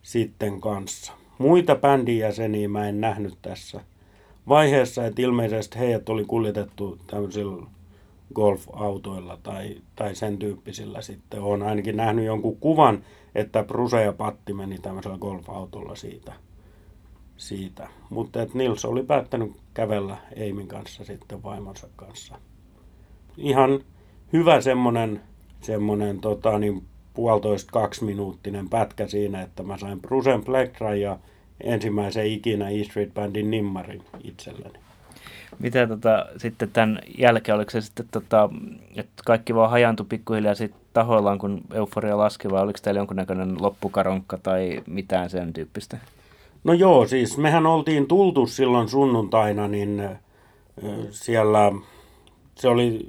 sitten kanssa. Muita bändin jäseniä mä en nähnyt tässä vaiheessa, että ilmeisesti heidät oli kuljetettu tämmöisillä golf-autoilla tai, tai sen tyyppisillä sitten. Olen ainakin nähnyt jonkun kuvan, että Bruse ja Patti meni tämmöisellä golf-autolla siitä. siitä. Mutta että Nils oli päättänyt kävellä Eimin kanssa sitten vaimonsa kanssa. Ihan hyvä semmonen, semmonen tota, niin puolitoista kaksi minuuttinen pätkä siinä, että mä sain Brusen Plektra ja ensimmäisen ikinä E Street Bandin nimmarin itselleni. Mitä tota, sitten tämän jälkeen, oliko se sitten, tota, että kaikki vaan hajaantui pikkuhiljaa sitten tahoillaan, kun euforia laski, vai oliko teillä jonkunnäköinen loppukaronkka tai mitään sen tyyppistä? No joo, siis mehän oltiin tultu silloin sunnuntaina, niin siellä se oli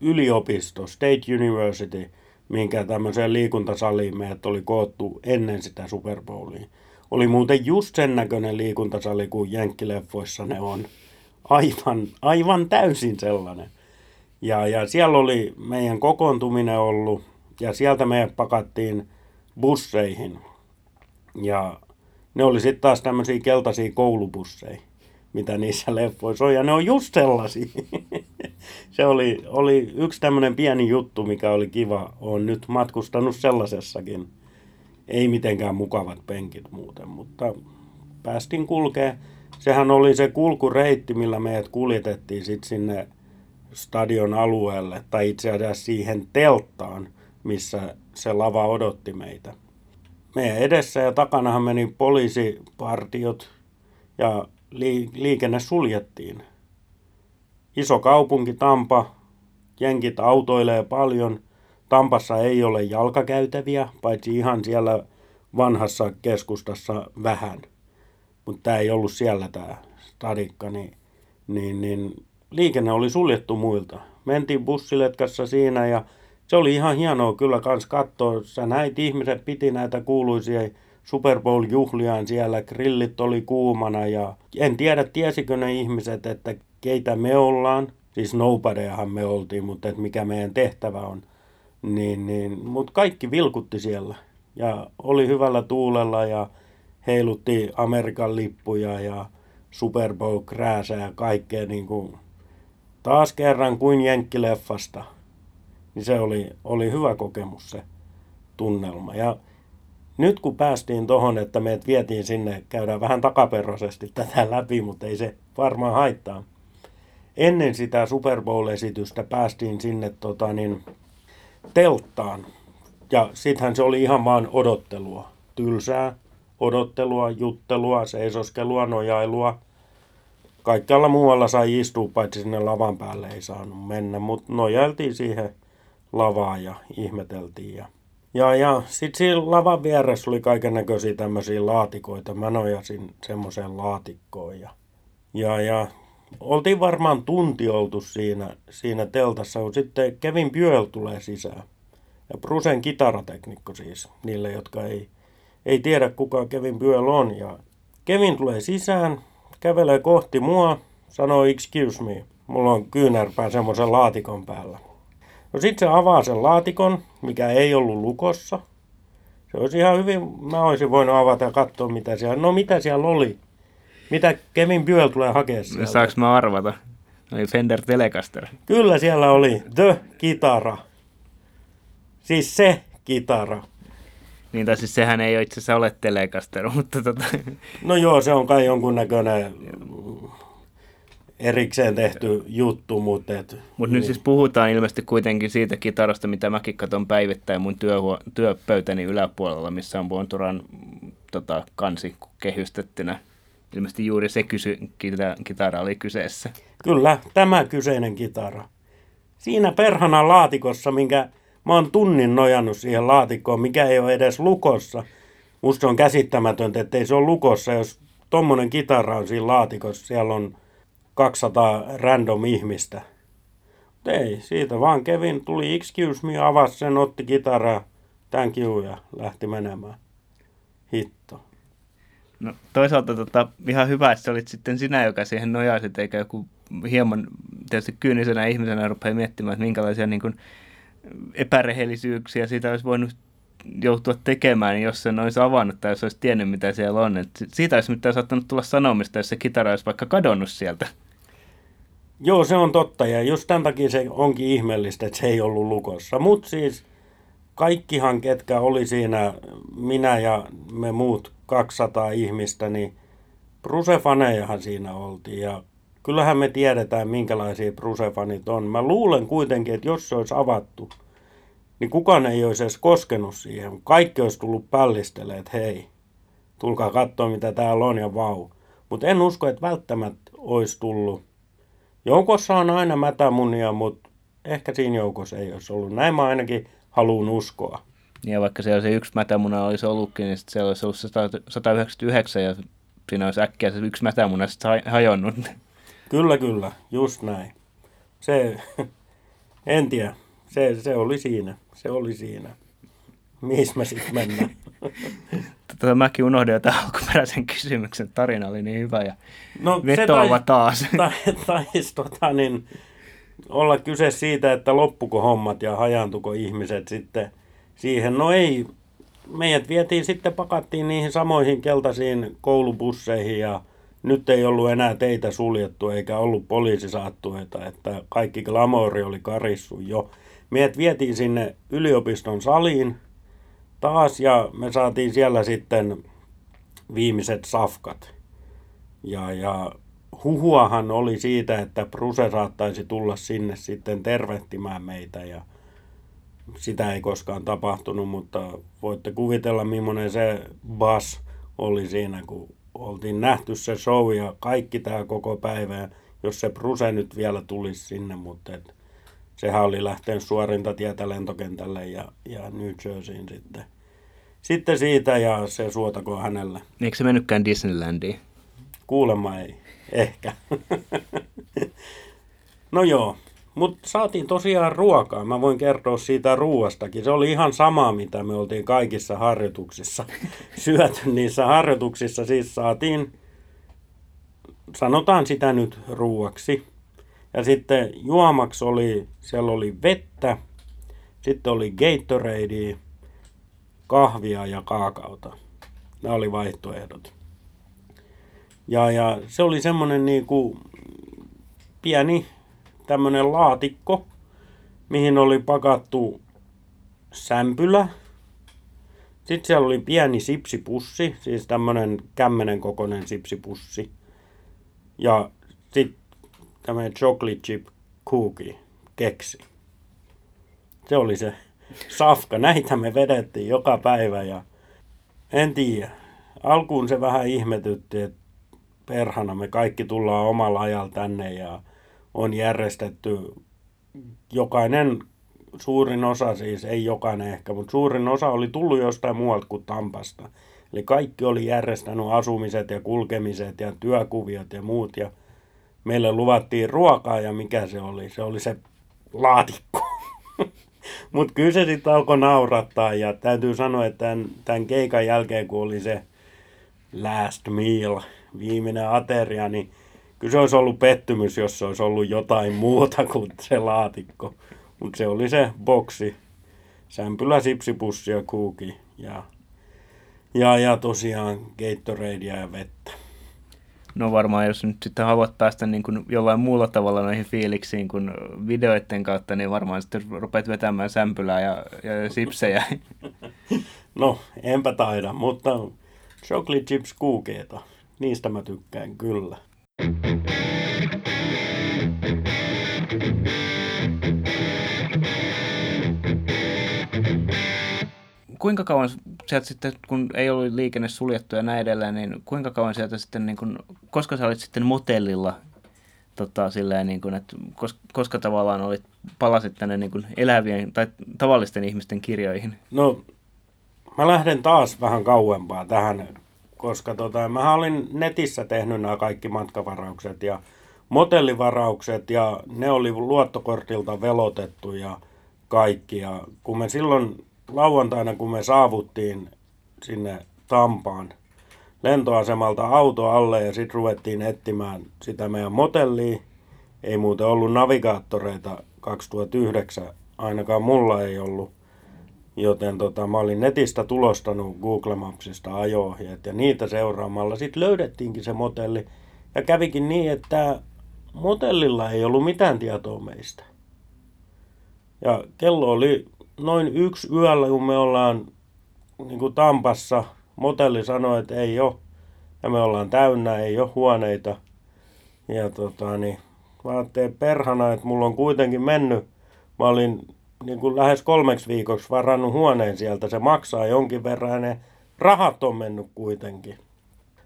yliopisto, State University, minkä tämmöiseen liikuntasaliin meidät oli koottu ennen sitä Super Bowlia. Oli muuten just sen näköinen liikuntasali kuin Jenkkileffoissa ne on. Aivan, aivan täysin sellainen. Ja, ja siellä oli meidän kokoontuminen ollut ja sieltä meidät pakattiin busseihin. Ja ne oli sitten taas tämmöisiä keltaisia koulubusseja, mitä niissä leffoissa on. Ja ne on just sellaisia. Se oli, oli yksi tämmöinen pieni juttu, mikä oli kiva. Olen nyt matkustanut sellaisessakin. Ei mitenkään mukavat penkit muuten, mutta päästiin kulkee. Sehän oli se kulkureitti, millä meidät kuljetettiin sitten sinne stadion alueelle, tai itse asiassa siihen telttaan, missä se lava odotti meitä. Meidän edessä ja takanahan meni poliisipartiot ja liikenne suljettiin. Iso kaupunki Tampa, jenkit autoilee paljon. Tampassa ei ole jalkakäytäviä, paitsi ihan siellä vanhassa keskustassa vähän. Mutta tämä ei ollut siellä tämä stadikka, niin, niin, niin liikenne oli suljettu muilta. Mentiin bussiletkassa siinä ja se oli ihan hienoa kyllä kans katsoa. Sä näit ihmiset piti näitä kuuluisia Super Bowl-juhliaan siellä, grillit oli kuumana ja en tiedä tiesikö ne ihmiset, että keitä me ollaan. Siis nobodyhan me oltiin, mutta että mikä meidän tehtävä on. Niin, niin, mutta kaikki vilkutti siellä ja oli hyvällä tuulella ja heilutti Amerikan lippuja ja Super Bowl ja kaikkea niin kuin, taas kerran kuin jenkkileffasta. Niin se oli, oli hyvä kokemus se tunnelma. Ja nyt kun päästiin tuohon, että meidät vietiin sinne, käydään vähän takaperrosesti tätä läpi, mutta ei se varmaan haittaa. Ennen sitä Super Bowl-esitystä päästiin sinne tota, niin, telttaan. Ja sittenhän se oli ihan vaan odottelua. Tylsää odottelua, juttelua, seisoskelua, nojailua. Kaikkialla muualla sai istua, paitsi sinne lavan päälle ei saanut mennä, mutta nojailtiin siihen lavaan ja ihmeteltiin. Ja ja, ja sitten siinä lavan vieressä oli kaiken näköisiä tämmöisiä laatikoita. Mä nojasin semmoiseen laatikkoon ja, ja, ja oltiin varmaan tunti oltu siinä, siinä teltassa, kun sitten Kevin Buell tulee sisään. Ja Brusen kitarateknikko siis, niille, jotka ei, ei tiedä kuka Kevin Buell on. Ja Kevin tulee sisään, kävelee kohti mua, sanoo excuse me. Mulla on kyynärpää semmoisen laatikon päällä. No sitten se avaa sen laatikon, mikä ei ollut lukossa. Se olisi ihan hyvin, mä olisin voinut avata ja katsoa mitä siellä, no mitä siellä oli. Mitä Kevin Buell tulee hakemaan sieltä. Saanko mä arvata? Oli Fender Telecaster. Kyllä siellä oli The Kitara. Siis se kitara. Niin, tai siis sehän ei itse asiassa ole Telecaster, mutta tota... No joo, se on kai jonkunnäköinen erikseen tehty juttu, mutta... Et, Mut niin. nyt siis puhutaan ilmeisesti kuitenkin siitä kitarasta, mitä mäkin katson päivittäin mun työhuo- työpöytäni yläpuolella, missä on Bonturan tota, kansi kehystettynä. Ilmeisesti juuri se kysy, kita, kitara oli kyseessä. Kyllä, tämä kyseinen kitara. Siinä perhana laatikossa, minkä mä oon tunnin nojannut siihen laatikkoon, mikä ei ole edes lukossa. Musta on käsittämätöntä, että ei se ole lukossa, jos tommonen kitara on siinä laatikossa. Siellä on 200 random ihmistä. Ei, siitä vaan Kevin tuli excuse me, avasi sen, otti kitaraa, you ja lähti menemään. Hitto. No toisaalta tota, ihan hyvä, että olit sitten sinä, joka siihen nojasit, eikä joku hieman tietysti kyynisenä ihmisenä rupeaa miettimään, että minkälaisia niin kuin, epärehellisyyksiä siitä olisi voinut joutua tekemään, jos sen olisi avannut tai jos olisi tiennyt, mitä siellä on. Et siitä olisi mitään saattanut tulla sanomista, jos se kitara olisi vaikka kadonnut sieltä. Joo, se on totta ja just tämän takia se onkin ihmeellistä, että se ei ollut lukossa. Mutta siis kaikkihan, ketkä oli siinä, minä ja me muut 200 ihmistä, niin Brusefanejahan siinä oltiin ja kyllähän me tiedetään, minkälaisia Brusefanit on. Mä luulen kuitenkin, että jos se olisi avattu, niin kukaan ei olisi edes koskenut siihen. Kaikki olisi tullut pällistelee, että hei, tulkaa katsoa mitä täällä on ja vau. Mutta en usko, että välttämättä olisi tullut. Joukossa on aina mätämunia, mutta ehkä siinä joukossa ei olisi ollut. Näin mä ainakin haluan uskoa. Ja vaikka siellä se yksi mätämuna olisi ollutkin, niin siellä olisi ollut 199 ja siinä olisi äkkiä se yksi mätämuna sitten hajonnut. Kyllä, kyllä, just näin. Se, en tiedä Se, se oli siinä. Se oli siinä. Mihin me sitten mennään? Tota, mäkin unohdin tämän alkuperäisen kysymyksen. Tarina oli niin hyvä ja No, vetoava taas. Tai, taisi tota, niin, olla kyse siitä, että loppuko hommat ja hajaantuko ihmiset sitten siihen. No ei, meidät vietiin sitten, pakattiin niihin samoihin keltaisiin koulubusseihin ja nyt ei ollut enää teitä suljettu eikä ollut poliisisaattueita, että kaikki glamouri oli karissu jo. Meidät vietiin sinne yliopiston saliin taas ja me saatiin siellä sitten viimeiset safkat. Ja, ja huhuahan oli siitä, että Bruse saattaisi tulla sinne sitten tervehtimään meitä ja sitä ei koskaan tapahtunut, mutta voitte kuvitella millainen se bas oli siinä, kun oltiin nähty se show ja kaikki tämä koko päivä. Ja jos se Bruse nyt vielä tulisi sinne, mutta et, sehän oli lähtenyt suorinta tietä lentokentälle ja, ja New Jerseyin sitten. Sitten siitä ja se suotako hänelle. Eikö se mennytkään Disneylandiin? Kuulemma ei. Ehkä. no joo, mutta saatiin tosiaan ruokaa. Mä voin kertoa siitä ruuastakin. Se oli ihan sama, mitä me oltiin kaikissa harjoituksissa syöty. Niissä harjoituksissa siis saatiin, sanotaan sitä nyt ruuaksi. Ja sitten juomaksi oli, siellä oli vettä, sitten oli Gatorade, kahvia ja kaakaota. Nämä oli vaihtoehdot. Ja, ja se oli semmoinen niin kuin pieni tämmöinen laatikko, mihin oli pakattu sämpylä. Sitten siellä oli pieni sipsipussi, siis tämmöinen kämmenen kokoinen sipsipussi. Ja sitten tämmöinen chocolate chip cookie, keksi. Se oli se safka. Näitä me vedettiin joka päivä ja en tiedä. Alkuun se vähän ihmetytti, että perhana me kaikki tullaan omalla ajalla tänne ja on järjestetty jokainen, suurin osa siis, ei jokainen ehkä, mutta suurin osa oli tullut jostain muualta kuin Tampasta. Eli kaikki oli järjestänyt asumiset ja kulkemiset ja työkuviot ja muut ja meille luvattiin ruokaa ja mikä se oli? Se oli se laatikko. Mutta kyllä se sitten alkoi naurattaa ja täytyy sanoa, että tämän, tämän keikan jälkeen kun oli se last meal, viimeinen ateria, niin kyllä se olisi ollut pettymys, jos se olisi ollut jotain muuta kuin se laatikko. Mutta se oli se boksi, sämpylä, sipsipussi ja kuuki ja, ja, ja tosiaan Gatoradea ja vettä. No varmaan, jos nyt sitten haluat päästä niin kuin jollain muulla tavalla noihin fiiliksiin kuin videoiden kautta, niin varmaan sitten rupeat vetämään sämpylää ja, ja sipsejä. No, enpä taida, mutta chocolate chips kuukeita, niistä mä tykkään kyllä. Kuinka kauan sieltä sitten, kun ei ollut liikenne suljettu ja näin edelleen, niin kuinka kauan sieltä sitten, niin kuin, koska sä olit sitten motellilla, tota, silleen, niin kuin, että koska, koska tavallaan olit, palasit tänne niin kuin elävien tai tavallisten ihmisten kirjoihin? No, mä lähden taas vähän kauempaa tähän, koska tota, mä olin netissä tehnyt nämä kaikki matkavaraukset ja motellivaraukset ja ne oli luottokortilta velotettu ja kaikki. Ja kun me silloin lauantaina, kun me saavuttiin sinne Tampaan lentoasemalta auto alle ja sitten ruvettiin etsimään sitä meidän motellia. Ei muuten ollut navigaattoreita 2009, ainakaan mulla ei ollut. Joten tota, mä olin netistä tulostanut Google Mapsista ajo ja niitä seuraamalla sitten löydettiinkin se motelli. Ja kävikin niin, että motellilla ei ollut mitään tietoa meistä. Ja kello oli noin yksi yöllä, kun me ollaan niin kuin Tampassa. Motelli sanoi, että ei ole. Ja me ollaan täynnä, ei ole huoneita. Ja tota, niin, mä ajattelin perhana, että mulla on kuitenkin mennyt. Mä olin niin kuin lähes kolmeksi viikoksi varannut huoneen sieltä. Se maksaa jonkin verran ja ne rahat on mennyt kuitenkin.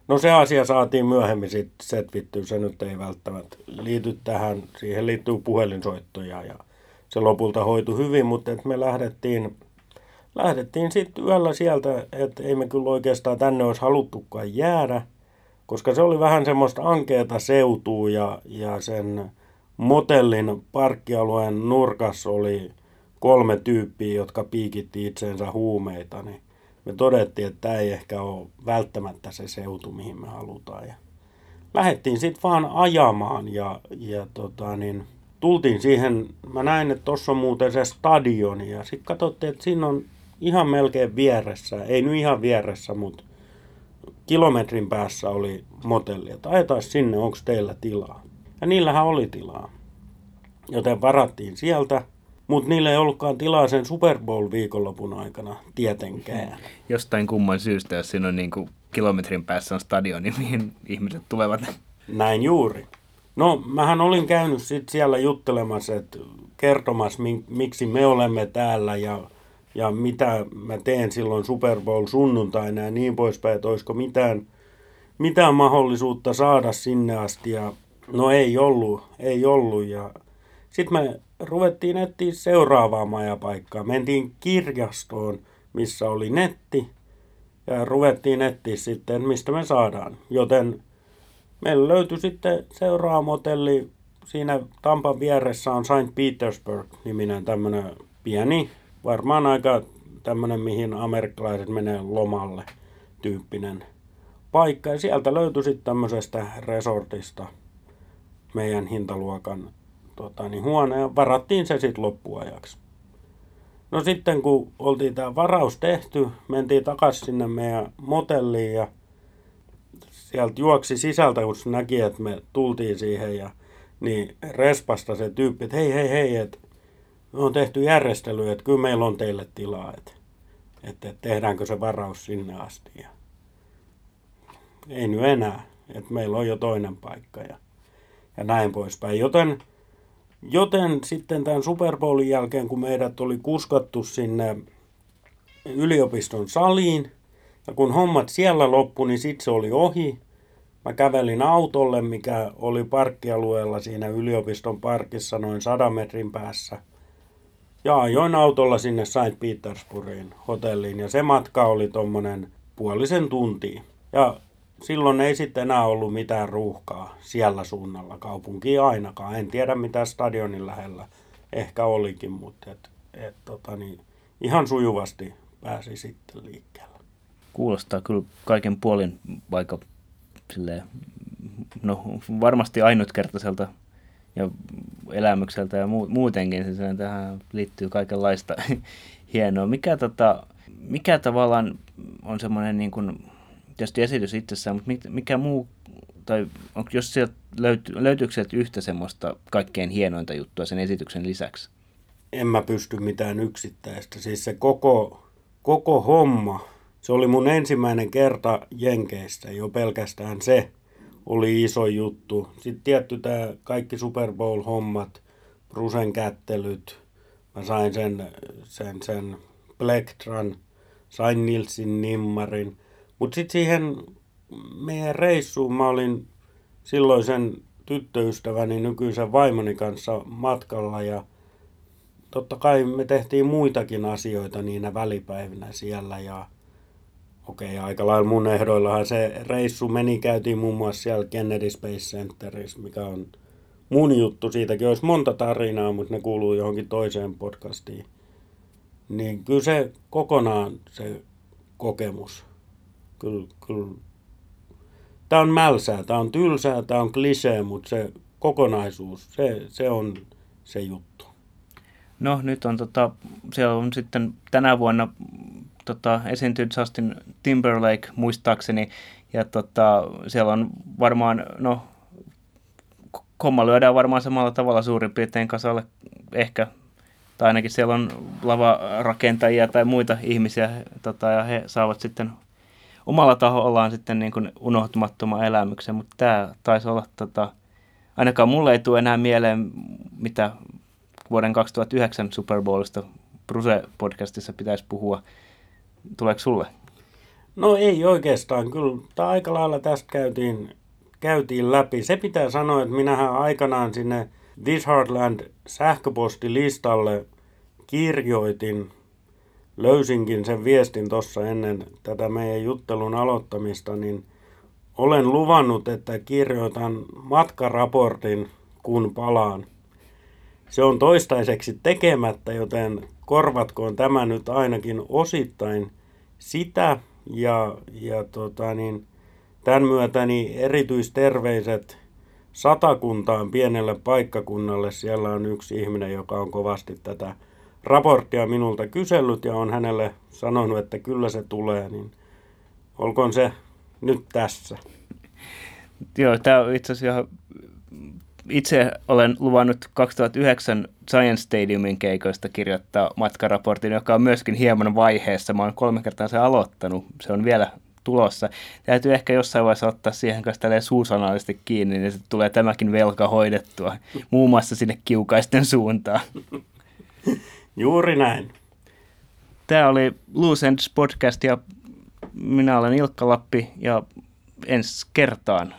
No se asia saatiin myöhemmin sitten setvittyä, se nyt ei välttämättä liity tähän, siihen liittyy puhelinsoittoja ja se lopulta hoitu hyvin, mutta et me lähdettiin, lähdettiin sitten yöllä sieltä, että ei me kyllä oikeastaan tänne olisi haluttukaan jäädä, koska se oli vähän semmoista ankeeta seutua ja, ja sen motellin parkkialueen nurkas oli kolme tyyppiä, jotka piikitti itseensä huumeita, niin me todettiin, että tämä ei ehkä ole välttämättä se seutu, mihin me halutaan. Ja lähdettiin sitten vaan ajamaan ja, ja tota, niin, tultiin siihen, mä näin, että tuossa on muuten se stadioni ja sitten katsottiin, että siinä on ihan melkein vieressä, ei nyt ihan vieressä, mutta kilometrin päässä oli motelli, että ajetaan sinne, onko teillä tilaa. Ja niillähän oli tilaa. Joten varattiin sieltä, mutta niillä ei ollutkaan tilaa sen Super Bowl viikonlopun aikana tietenkään. Jostain kumman syystä, jos siinä on niin kuin kilometrin päässä on stadioni, mihin ihmiset tulevat. Näin juuri. No, mähän olin käynyt sit siellä juttelemassa, että kertomassa, miksi me olemme täällä ja, ja mitä mä teen silloin Super Bowl sunnuntaina ja niin poispäin, että olisiko mitään, mitään mahdollisuutta saada sinne asti. Ja no ei ollut, ei ollut. Ja sitten me ruvettiin etsiä seuraavaa majapaikkaa. Mentiin kirjastoon, missä oli netti ja ruvettiin etsiä sitten, mistä me saadaan. Joten meillä löytyi sitten seuraava motelli. Siinä Tampan vieressä on St. Petersburg-niminen tämmöinen pieni, varmaan aika tämmöinen, mihin amerikkalaiset menee lomalle tyyppinen paikka. Ja sieltä löytyi sitten tämmöisestä resortista meidän hintaluokan tota, niin huone ja varattiin se sitten loppuajaksi. No sitten kun oltiin tämä varaus tehty, mentiin takaisin sinne meidän motelliin ja sieltä juoksi sisältä, kun se näki, että me tultiin siihen ja niin respasta se tyyppi, että hei, hei, hei, että me on tehty järjestely, että kyllä meillä on teille tilaa, että, että tehdäänkö se varaus sinne asti. Ja ei nyt enää, että meillä on jo toinen paikka ja, ja näin poispäin. Joten, joten sitten tämän Super Bowlin jälkeen, kun meidät oli kuskattu sinne yliopiston saliin, ja kun hommat siellä loppu, niin sitten se oli ohi. Mä kävelin autolle, mikä oli parkkialueella siinä yliopiston parkissa noin 100 metrin päässä. Ja ajoin autolla sinne St. Petersburgiin hotelliin ja se matka oli tommonen puolisen tuntia. Ja silloin ei sitten enää ollut mitään ruuhkaa siellä suunnalla kaupunkiin ainakaan. En tiedä mitä stadionin lähellä ehkä olikin, mutta et, et, tota niin, ihan sujuvasti pääsi sitten liikkeelle. Kuulostaa kyllä kaiken puolin vaikka silleen, no varmasti ainutkertaiselta ja elämykseltä ja muutenkin. Siis tähän liittyy kaikenlaista hienoa. Mikä, tota, mikä tavallaan on semmoinen niin kuin, tietysti esitys itsessään, mutta mikä muu, tai onko, jos sieltä löytyy, löytyykö sieltä yhtä semmoista kaikkein hienointa juttua sen esityksen lisäksi? En mä pysty mitään yksittäistä. Siis se koko, koko homma, se oli mun ensimmäinen kerta Jenkeissä, jo pelkästään se oli iso juttu. Sitten tietty tämä kaikki Super Bowl-hommat, Brusen kättelyt, mä sain sen, sen, sen Plektran, sain Nilsin nimmarin. Mutta sitten siihen meidän reissuun mä olin silloisen tyttöystäväni nykyisen vaimoni kanssa matkalla ja totta kai me tehtiin muitakin asioita niinä välipäivinä siellä ja okei, aika lailla mun ehdoillahan se reissu meni, käytiin muun muassa siellä Kennedy Space Centerissä, mikä on mun juttu, siitäkin olisi monta tarinaa, mutta ne kuuluu johonkin toiseen podcastiin. Niin kyllä se kokonaan se kokemus, kyllä, kyllä. Tämä on mälsää, tämä on tylsää, tämä on klisee, mutta se kokonaisuus, se, se on se juttu. No nyt on tota, siellä on sitten tänä vuonna tota, esiintynyt Justin Timberlake muistaakseni, ja tota, siellä on varmaan, no, homma lyödään varmaan samalla tavalla suurin piirtein kasalle ehkä, tai ainakin siellä on lavarakentajia tai muita ihmisiä, tota, ja he saavat sitten omalla tahollaan sitten niin kuin unohtumattoman elämyksen, mutta tämä taisi olla, tota, ainakaan mulle ei tule enää mieleen, mitä vuoden 2009 Super Bowlista Bruse-podcastissa pitäisi puhua, Tuleeko sulle? No ei oikeastaan, kyllä tämä aika lailla tästä käytiin, käytiin läpi. Se pitää sanoa, että minähän aikanaan sinne This Heartland sähköpostilistalle kirjoitin, löysinkin sen viestin tuossa ennen tätä meidän juttelun aloittamista, niin olen luvannut, että kirjoitan matkaraportin, kun palaan. se on toistaiseksi tekemättä, joten korvatkoon tämä nyt ainakin osittain sitä. Ja, ja tota niin, tämän myötä niin erityisterveiset satakuntaan pienelle paikkakunnalle. Siellä on yksi ihminen, joka on kovasti tätä raporttia minulta kysellyt ja on hänelle sanonut, että kyllä se tulee, niin olkoon se nyt tässä. Joo, tämä on itse asiassa itse olen luvannut 2009 Science Stadiumin keikoista kirjoittaa matkaraportin, joka on myöskin hieman vaiheessa. Mä oon kolme kertaa se aloittanut. Se on vielä tulossa. Täytyy ehkä jossain vaiheessa ottaa siihen kanssa suusanallisesti kiinni, niin se tulee tämäkin velka hoidettua, muun muassa sinne kiukaisten suuntaan. Juuri näin. Tämä oli Loose Ends podcast ja minä olen Ilkka Lappi ja ensi kertaan.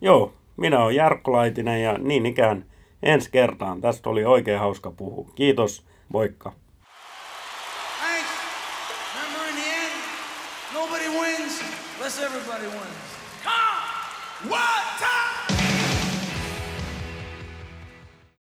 Joo, minä olen Jarkko Laitinen ja niin ikään ensi kertaan. Tästä oli oikein hauska puhua. Kiitos, moikka. Thanks. Remember in the end, nobody wins unless everybody wins. Come! What?